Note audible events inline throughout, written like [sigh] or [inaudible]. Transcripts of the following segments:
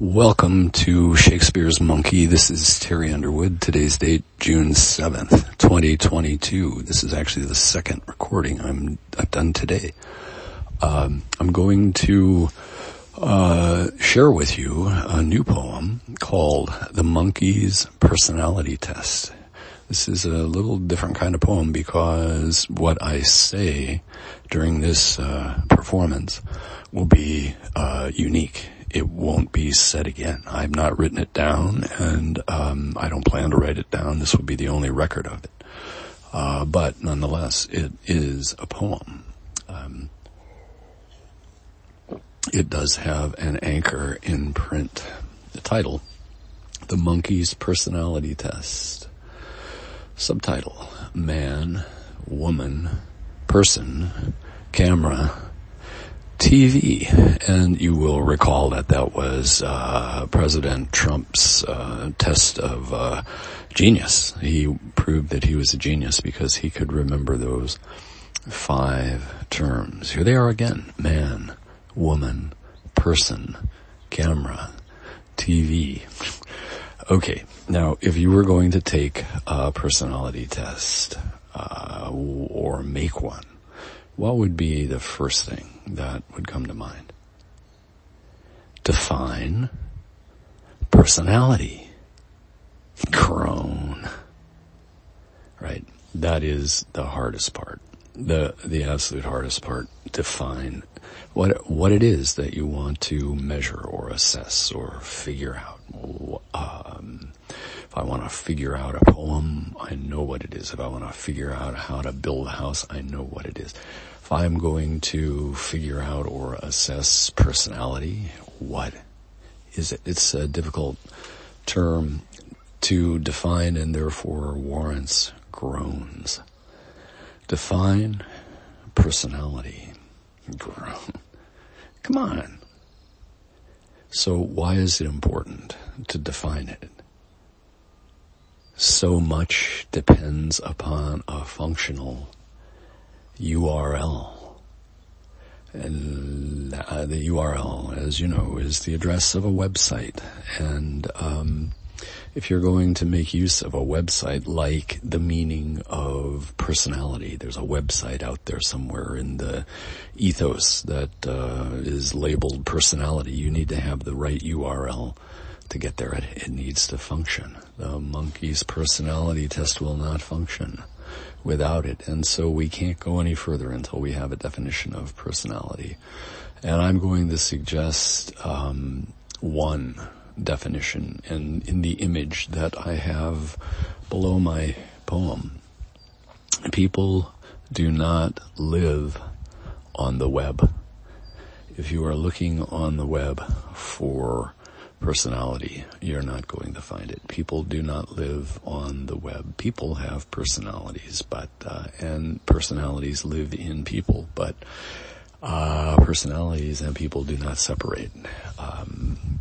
Welcome to Shakespeare's Monkey. This is Terry Underwood. Today's date, June 7th, 2022. This is actually the second recording I'm, I've done today. Um, I'm going to uh, share with you a new poem called The Monkey's Personality Test. This is a little different kind of poem because what I say during this uh, performance will be uh, unique it won't be said again. I've not written it down and um, I don't plan to write it down. This will be the only record of it. Uh, but nonetheless, it is a poem. Um, it does have an anchor in print. The title, The Monkey's Personality Test. Subtitle, Man, Woman, Person, Camera, TV, and you will recall that that was uh, President Trump's uh, test of uh, genius. He proved that he was a genius because he could remember those five terms. Here they are again: man, woman, person, camera, TV. Okay, now if you were going to take a personality test uh, or make one what would be the first thing that would come to mind? Define personality. Crone. Right? That is the hardest part. The, the absolute hardest part. Define what, what it is that you want to measure or assess or figure out. If I want to figure out a poem, I know what it is. If I want to figure out how to build a house, I know what it is. If I'm going to figure out or assess personality, what is it? It's a difficult term to define and therefore warrants groans. Define personality. Groan. Come on. So why is it important to define it? So much depends upon a functional URL. And uh, the URL, as you know, is the address of a website. And um, if you're going to make use of a website like the meaning of personality, there's a website out there somewhere in the ethos that uh, is labeled personality. You need to have the right URL to get there. It, it needs to function. The monkey's personality test will not function without it. And so we can't go any further until we have a definition of personality. And I'm going to suggest um, one definition in, in the image that I have below my poem. People do not live on the web. If you are looking on the web for personality, you're not going to find it. People do not live on the web. People have personalities, but, uh, and personalities live in people, but, uh, personalities and people do not separate. Um,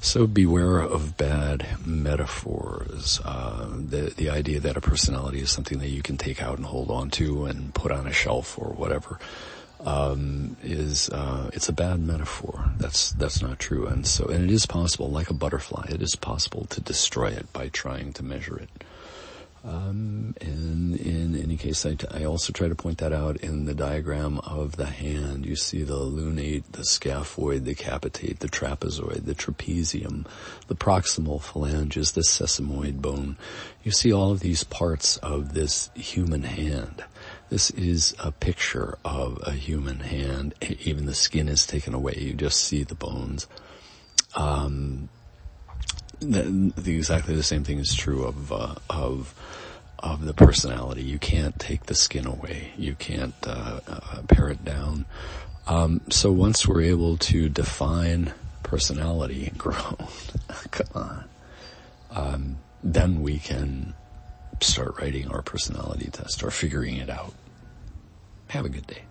so beware of bad metaphors. Uh, the the idea that a personality is something that you can take out and hold on to and put on a shelf or whatever um, is uh, it's a bad metaphor. That's that's not true. And so, and it is possible, like a butterfly, it is possible to destroy it by trying to measure it. Um, and in any case, I, t- I also try to point that out in the diagram of the hand. You see the lunate, the scaphoid, the capitate, the trapezoid, the trapezium, the proximal phalanges, the sesamoid bone. You see all of these parts of this human hand. This is a picture of a human hand. Even the skin is taken away. You just see the bones. Um, the, the, exactly the same thing is true of uh, of of the personality. You can't take the skin away. You can't uh, uh, pare it down. Um, so once we're able to define personality, [laughs] groan, come on, um, then we can start writing our personality test or figuring it out. Have a good day.